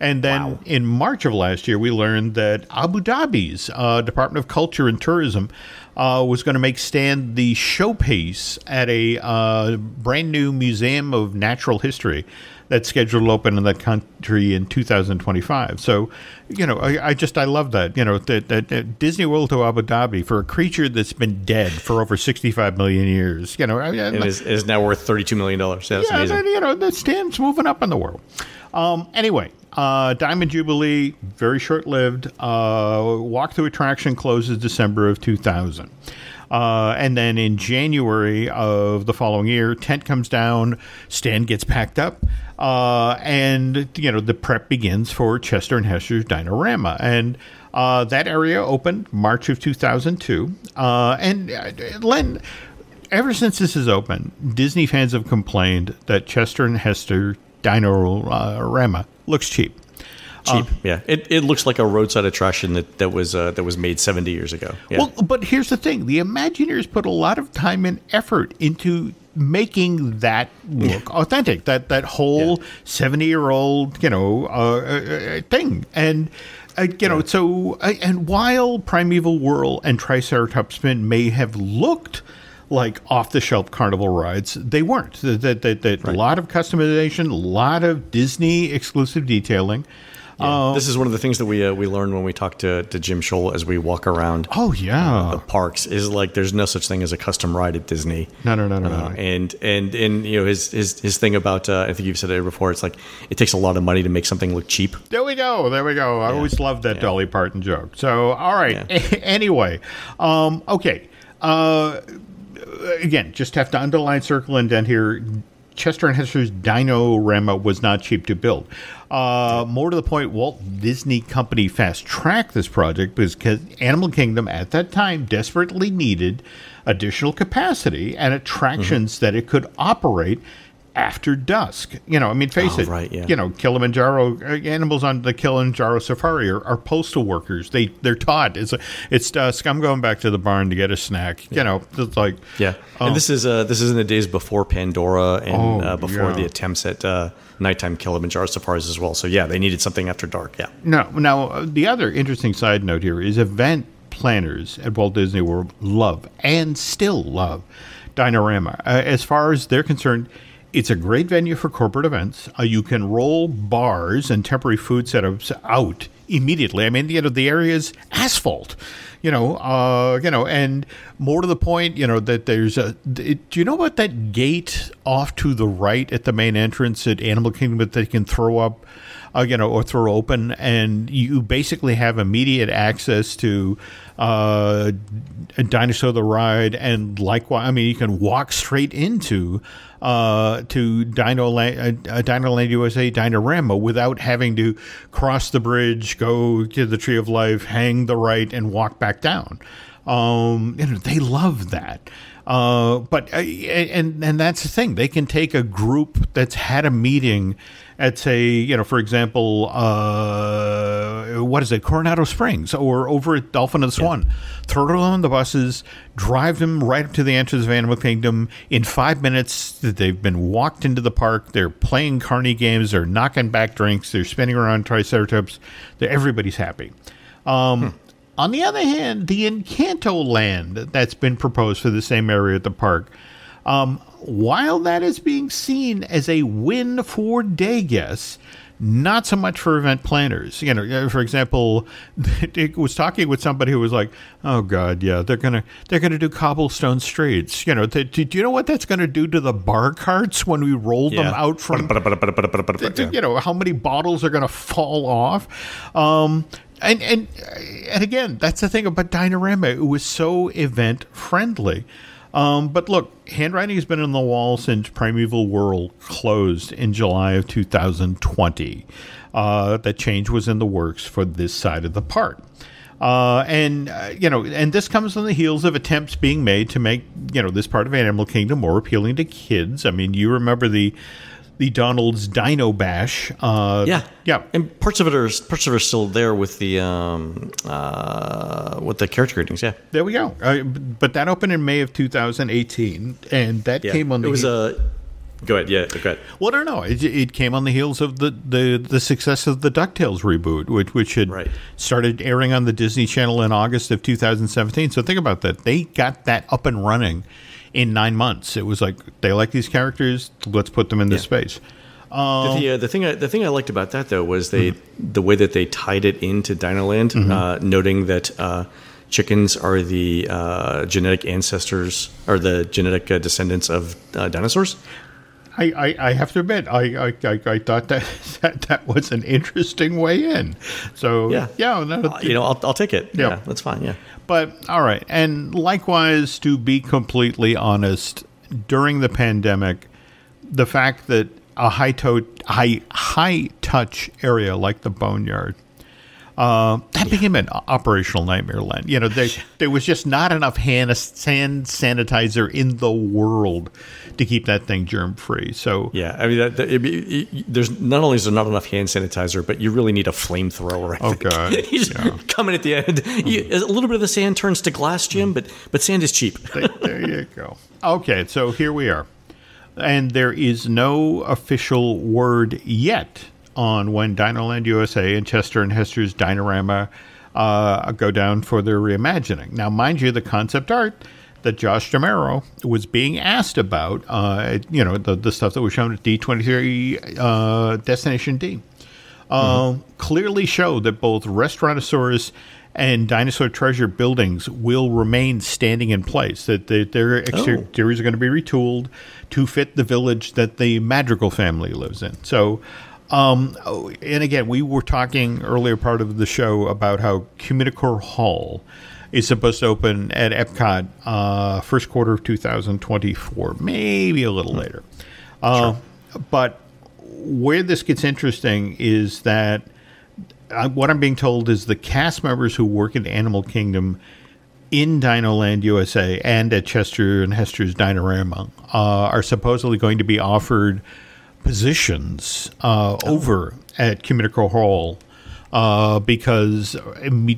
And then in March of last year, we learned that Abu Dhabi's uh, Department of Culture and Tourism uh, was going to make Stan the showpiece at a uh, brand new Museum of Natural History that's scheduled to open in that country in 2025. So, you know, I, I just I love that. You know, that, that, that Disney World to Abu Dhabi for a creature that's been dead for over 65 million years. You know, I, It is, it is now worth thirty-two million dollars. Yeah, that's yeah, amazing. you know, the Stan's moving up in the world. Um, anyway, uh, Diamond Jubilee, very short lived. Uh, walkthrough attraction closes December of 2000. Uh, and then in January of the following year, tent comes down, Stan gets packed up, uh, and you know the prep begins for Chester and Hester's Dinorama, and uh, that area opened March of 2002. Uh, and uh, Len, ever since this is open, Disney fans have complained that Chester and Hester Dinorama looks cheap. Cheap. yeah, it, it looks like a roadside attraction that that was uh, that was made seventy years ago. Yeah. Well, but here's the thing: the Imagineers put a lot of time and effort into making that look authentic. That that whole seventy-year-old, you know, uh, uh, uh, thing, and. Uh, you know, so uh, and while Primeval Whirl and Triceratops Spin may have looked like off-the-shelf carnival rides, they weren't. That that that, that a lot of customization, a lot of Disney exclusive detailing. Yeah. this is one of the things that we uh, we learned when we talked to, to Jim Shull as we walk around Oh yeah, the parks is like there's no such thing as a custom ride at Disney. No, no, no, no, Uh, no. And and and you know his his his thing about uh, I think you've said it before. It's like it takes a lot of money to make something look cheap. There we go. There we go. I always loved that Dolly Parton joke. So, all right. anyway, um, okay. Uh, again, just have to underline, circle, and indent here. Chester and Hester's Dinorama was not cheap to build. Uh, more to the point, Walt Disney Company fast tracked this project because Animal Kingdom at that time desperately needed additional capacity and attractions that it could operate after dusk. You know, I mean, face Oh, it. right, yeah. You know, Kilimanjaro uh, animals on the Kilimanjaro safari are, are postal workers. They they're taught it's it's dusk. I'm going back to the barn to get a snack. You know, it's like Yeah, and this is uh, this is in the days before Pandora and Oh, uh, before yeah. the attempts at uh, nighttime Kilimanjaro safaris as well. So yeah, they needed something after dark. Yeah. No. Now, uh, the other interesting side note here is event planners at Walt Disney World love and still love Dinorama. Uh, as far as they're concerned, it's a great venue for corporate events. Uh, you can roll bars and temporary food setups out immediately. I mean, you know, the area is asphalt. You know, uh, you know, and more to the point, you know, that there's a. Do you know about that gate off to the right at the main entrance at Animal Kingdom that they can throw up? Uh, you know, or throw open, and you basically have immediate access to uh, Dinosaur the Ride, and likewise, I mean, you can walk straight into uh, to Dino Land, uh, Dino Land USA Dinorama without having to cross the bridge, go to the Tree of Life, hang the right, and walk back down. Um, you know, they love that. Uh, but uh, and and that's the thing. They can take a group that's had a meeting at say, you know, for example, uh, what is it, Coronado Springs, or over at Dolphin and the Swan. Yeah. Throw them on the buses, drive them right up to the entrance of Animal Kingdom. In five minutes, they've been walked into the park. They're playing carny games. They're knocking back drinks. They're spinning around Triceratops. They're, everybody's happy. Um, hmm. On the other hand, the Encanto land that's been proposed for the same area at the park, um, while that is being seen as a win for day guests, not so much for event planners. You know, for example, it was talking with somebody who was like, "Oh God, yeah, they're gonna they're gonna do cobblestone streets." You know, do you know what that's gonna do to the bar carts when we roll yeah. them out from? you know, how many bottles are gonna fall off? Um, and and and again, that's the thing about Dinorama. It was so event friendly. Um, but look, handwriting has been on the wall since Primeval Whirl closed in July of 2020. Uh, that change was in the works for this side of the park. Uh, and uh, you know, and this comes on the heels of attempts being made to make you know this part of Animal Kingdom more appealing to kids. I mean, you remember the the Donald's Dino Bash. Uh, yeah, yeah, and parts of it are parts of it are still there with the um, uh, with the character greetings. Yeah, there we go. Uh, but that opened in May of 2018, and that yeah. came on. The it was a. Go ahead. Yeah, go ahead. Well, I don't know. It, it, came on the heels of the, the, the success of the Ducktales reboot, which which had right. started airing on the Disney Channel in August of 2017. So think about that. They got that up and running in nine months. It was like they like these characters. Let's put them in this yeah. space. Um, the, uh, the, thing I, the thing I liked about that though was they mm-hmm. the way that they tied it into Dinoland, mm-hmm. uh, noting that uh, chickens are the uh, genetic ancestors or the genetic uh, descendants of uh, dinosaurs. I, I, I, have to admit, I, I, I, thought that, that that was an interesting way in. So yeah, yeah, no, uh, you know, I'll, I'll take it. Yeah. yeah, that's fine. Yeah. But all right, and likewise, to be completely honest, during the pandemic, the fact that a high to- high high touch area like the boneyard uh, that became an operational nightmare land. You know, there, there was just not enough hand, sand sanitizer in the world to keep that thing germ free. So yeah, I mean, that, that, it, it, there's not only is there not enough hand sanitizer, but you really need a flamethrower. Oh god, just yeah. coming at the end. You, a little bit of the sand turns to glass, Jim, but but sand is cheap. there you go. Okay, so here we are, and there is no official word yet on when Dinoland USA and Chester and Hester's Dinorama uh, go down for their reimagining. Now, mind you, the concept art that Josh D'Amaro was being asked about, uh, you know, the, the stuff that was shown at D23 uh, Destination D, uh, mm-hmm. clearly show that both Restaurantosaurus and Dinosaur Treasure buildings will remain standing in place. That their exteriors oh. are going to be retooled to fit the village that the Madrigal family lives in. So um, and again, we were talking earlier part of the show about how Communicore Hall is supposed to open at Epcot uh, first quarter of 2024, maybe a little later. Uh, sure. But where this gets interesting is that uh, what I'm being told is the cast members who work at Animal Kingdom in Dinoland USA and at Chester and Hester's Dinorama uh, are supposedly going to be offered – positions uh, oh. over at Communicore Hall uh, because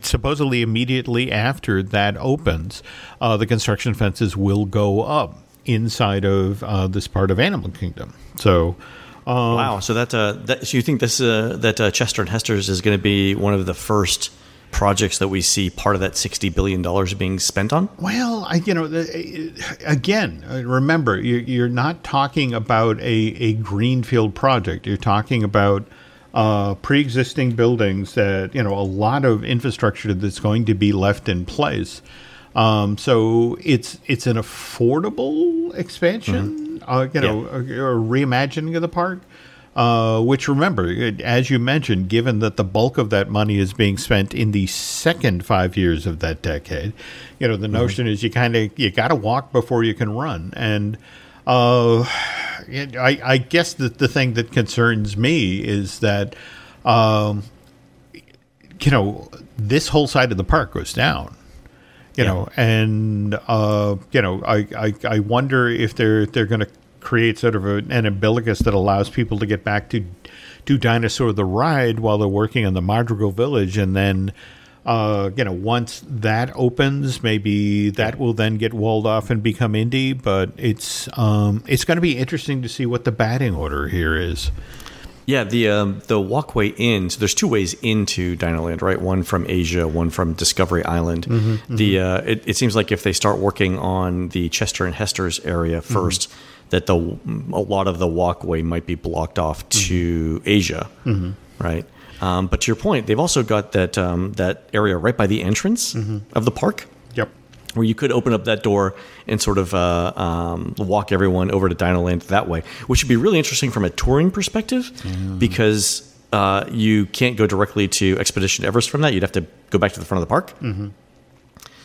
supposedly immediately after that opens, uh, the construction fences will go up inside of uh, this part of Animal Kingdom. So. Um, wow! So that, uh, that so you think this uh, that Chester and Hester's is going to be one of the first projects that we see part of that $60 billion being spent on? Well, I, you know, again, uh, remember, you're not talking about a, a greenfield project. You're talking about uh, pre-existing buildings that you know a lot of infrastructure that's going to be left in place. Um, so it's it's an affordable expansion, uh, you know, a, a reimagining of the park. Uh, which remember, as you mentioned, given that the bulk of that money is being spent in the second five years of that decade, you know, the notion is you kind of you got to walk before you can run, and uh, I, I guess that the thing that concerns me is that, um, you know, this whole side of the park goes down you know, and uh, you know, I, I, I wonder if they're they're going to create sort of a, an umbilicus that allows people to get back to do Dinosaur the Ride while they're working on the Madrigal Village, and then. Uh, you know, once that opens, maybe that will then get walled off and become Indy. But it's um, it's going to be interesting to see what the batting order here is. Yeah, the um, the walkway in. So there's two ways into Dinoland, right? One from Asia, one from Discovery Island. The uh, it, it seems like if they start working on the Chester and Hester's area 1st that the a lot of the walkway might be blocked off to Asia, right? Um, but to your point, they've also got that um, that area right by the entrance of the park. Where you could open up that door and sort of uh, um, walk everyone over to Dinoland that way, which would be really interesting from a touring perspective because uh, you can't go directly to Expedition Everest from that. You'd have to go back to the front of the park.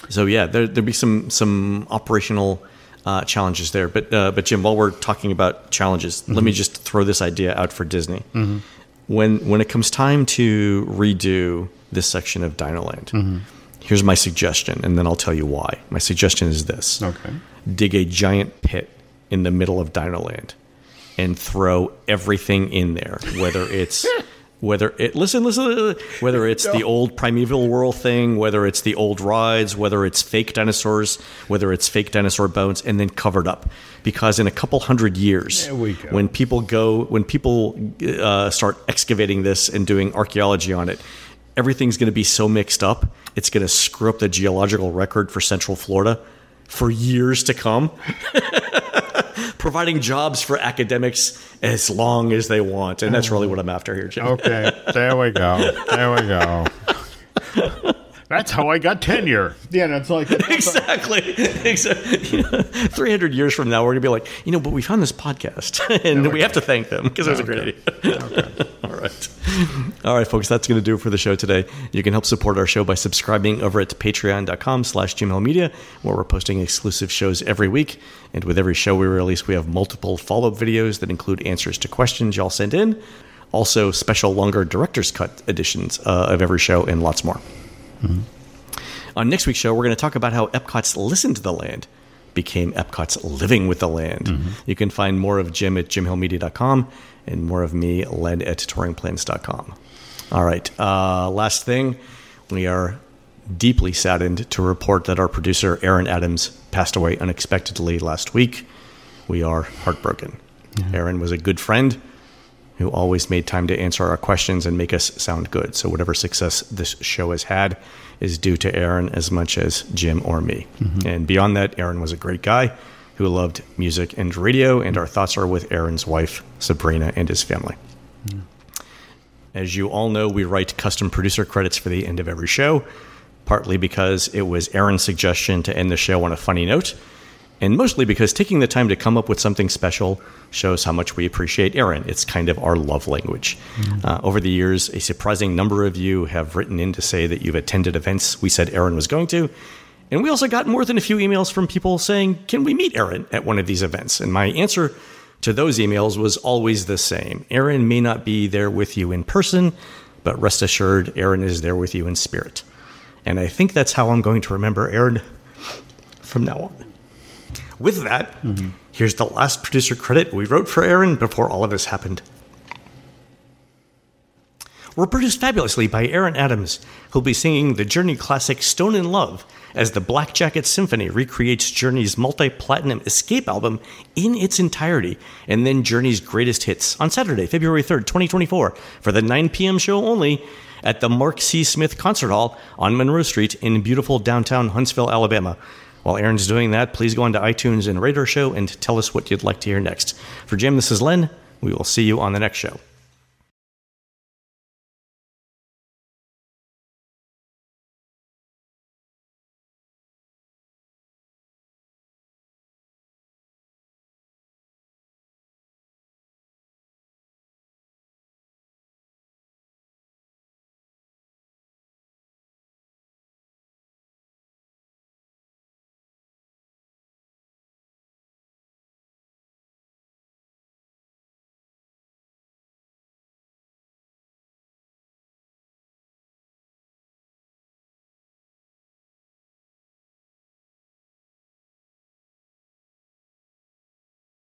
So yeah, there, there'd be some some operational uh, challenges there. But uh, but Jim, while we're talking about challenges, let me just throw this idea out for Disney. When when it comes time to redo this section of Dinoland, here's my suggestion, and then I'll tell you why. My suggestion is this: Okay. dig a giant pit in the middle of Dinoland and throw everything in there, whether it's whether it listen listen whether it's the old primeval whirl thing, whether it's the old rides, whether it's fake dinosaurs, whether it's fake dinosaur bones, and then covered up. Because in a couple hundred years, There we go. when people go when people uh, start excavating this and doing archaeology on it, everything's going to be so mixed up, it's going to screw up the geological record for Central Florida for years to come providing jobs for academics as long as they want. And that's really what I'm after here, Jim. Okay, there we go. There we go. That's how I got tenure. Yeah, that's like Exactly. exactly. 300 years from now, we're going to be like, you know, but we found this podcast and we have to thank them because it was a great idea. All right. All right, folks, that's going to do it for the show today. You can help support our show by subscribing over at patreon.com slash Media, where we're posting exclusive shows every week. And with every show we release, we have multiple follow-up videos that include answers to questions y'all sent in, also special longer director's cut editions uh, of every show, and lots more. On next week's show, we're going to talk about how Epcot's Listen to the Land became Epcot's Living with the Land. You can find more of Jim at jimhillmedia.com and more of me, Len at touringplans.com. All right. Uh, last thing, we are deeply saddened to report that our producer, Aaron Adams, passed away unexpectedly last week. We are heartbroken. Aaron was a good friend who always made time to answer our questions and make us sound good. So whatever success this show has had is due to Aaron as much as Jim or me. And beyond that, Aaron was a great guy who loved music and radio, and our thoughts are with Aaron's wife, Sabrina, and his family. As you all know, we write custom producer credits for the end of every show, partly because it was Aaron's suggestion to end the show on a funny note, and mostly because taking the time to come up with something special shows how much we appreciate Aaron. It's kind of our love language. Uh, over the years, a surprising number of you have written in to say that you've attended events we said Aaron was going to. And we also got more than a few emails from people saying, Can we meet Aaron at one of these events? And my answer to those emails was always the same Aaron may not be there with you in person, but rest assured, Aaron is there with you in spirit. And I think that's how I'm going to remember Aaron from now on. With that, mm-hmm. here's the last producer credit we wrote for Aaron before all of this happened. Were produced fabulously by Aaron Adams, who'll be singing the Journey classic Stone in Love as the Black Jacket Symphony recreates Journey's multi platinum Escape album in its entirety, and then Journey's greatest hits on Saturday, February 3rd, 2024, for the 9 p.m. show only at the Mark C. Smith Concert Hall on Monroe Street in beautiful downtown Huntsville, Alabama. While Aaron's doing that, please go onto iTunes and rate our show and tell us what you'd like to hear next. For Jim, this is Len. We will see you on the next show.